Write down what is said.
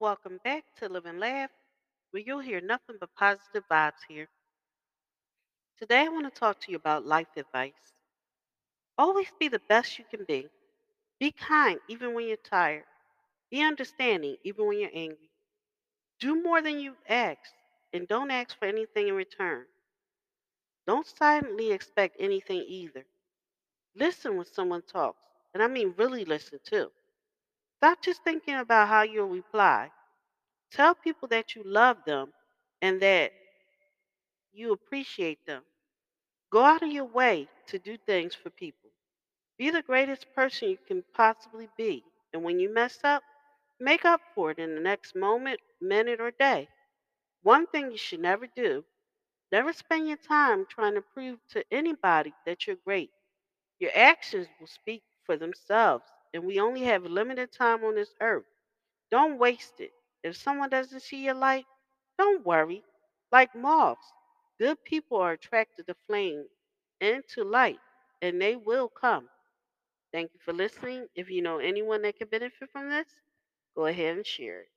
Welcome back to Live and Laugh, where you'll hear nothing but positive vibes here. Today, I want to talk to you about life advice. Always be the best you can be. Be kind even when you're tired. Be understanding even when you're angry. Do more than you ask, and don't ask for anything in return. Don't silently expect anything either. Listen when someone talks, and I mean really listen too. Stop just thinking about how you'll reply. Tell people that you love them and that you appreciate them. Go out of your way to do things for people. Be the greatest person you can possibly be. And when you mess up, make up for it in the next moment, minute, or day. One thing you should never do never spend your time trying to prove to anybody that you're great. Your actions will speak for themselves, and we only have limited time on this earth. Don't waste it. If someone doesn't see your light, don't worry. Like moths, good people are attracted to flame and to light, and they will come. Thank you for listening. If you know anyone that could benefit from this, go ahead and share it.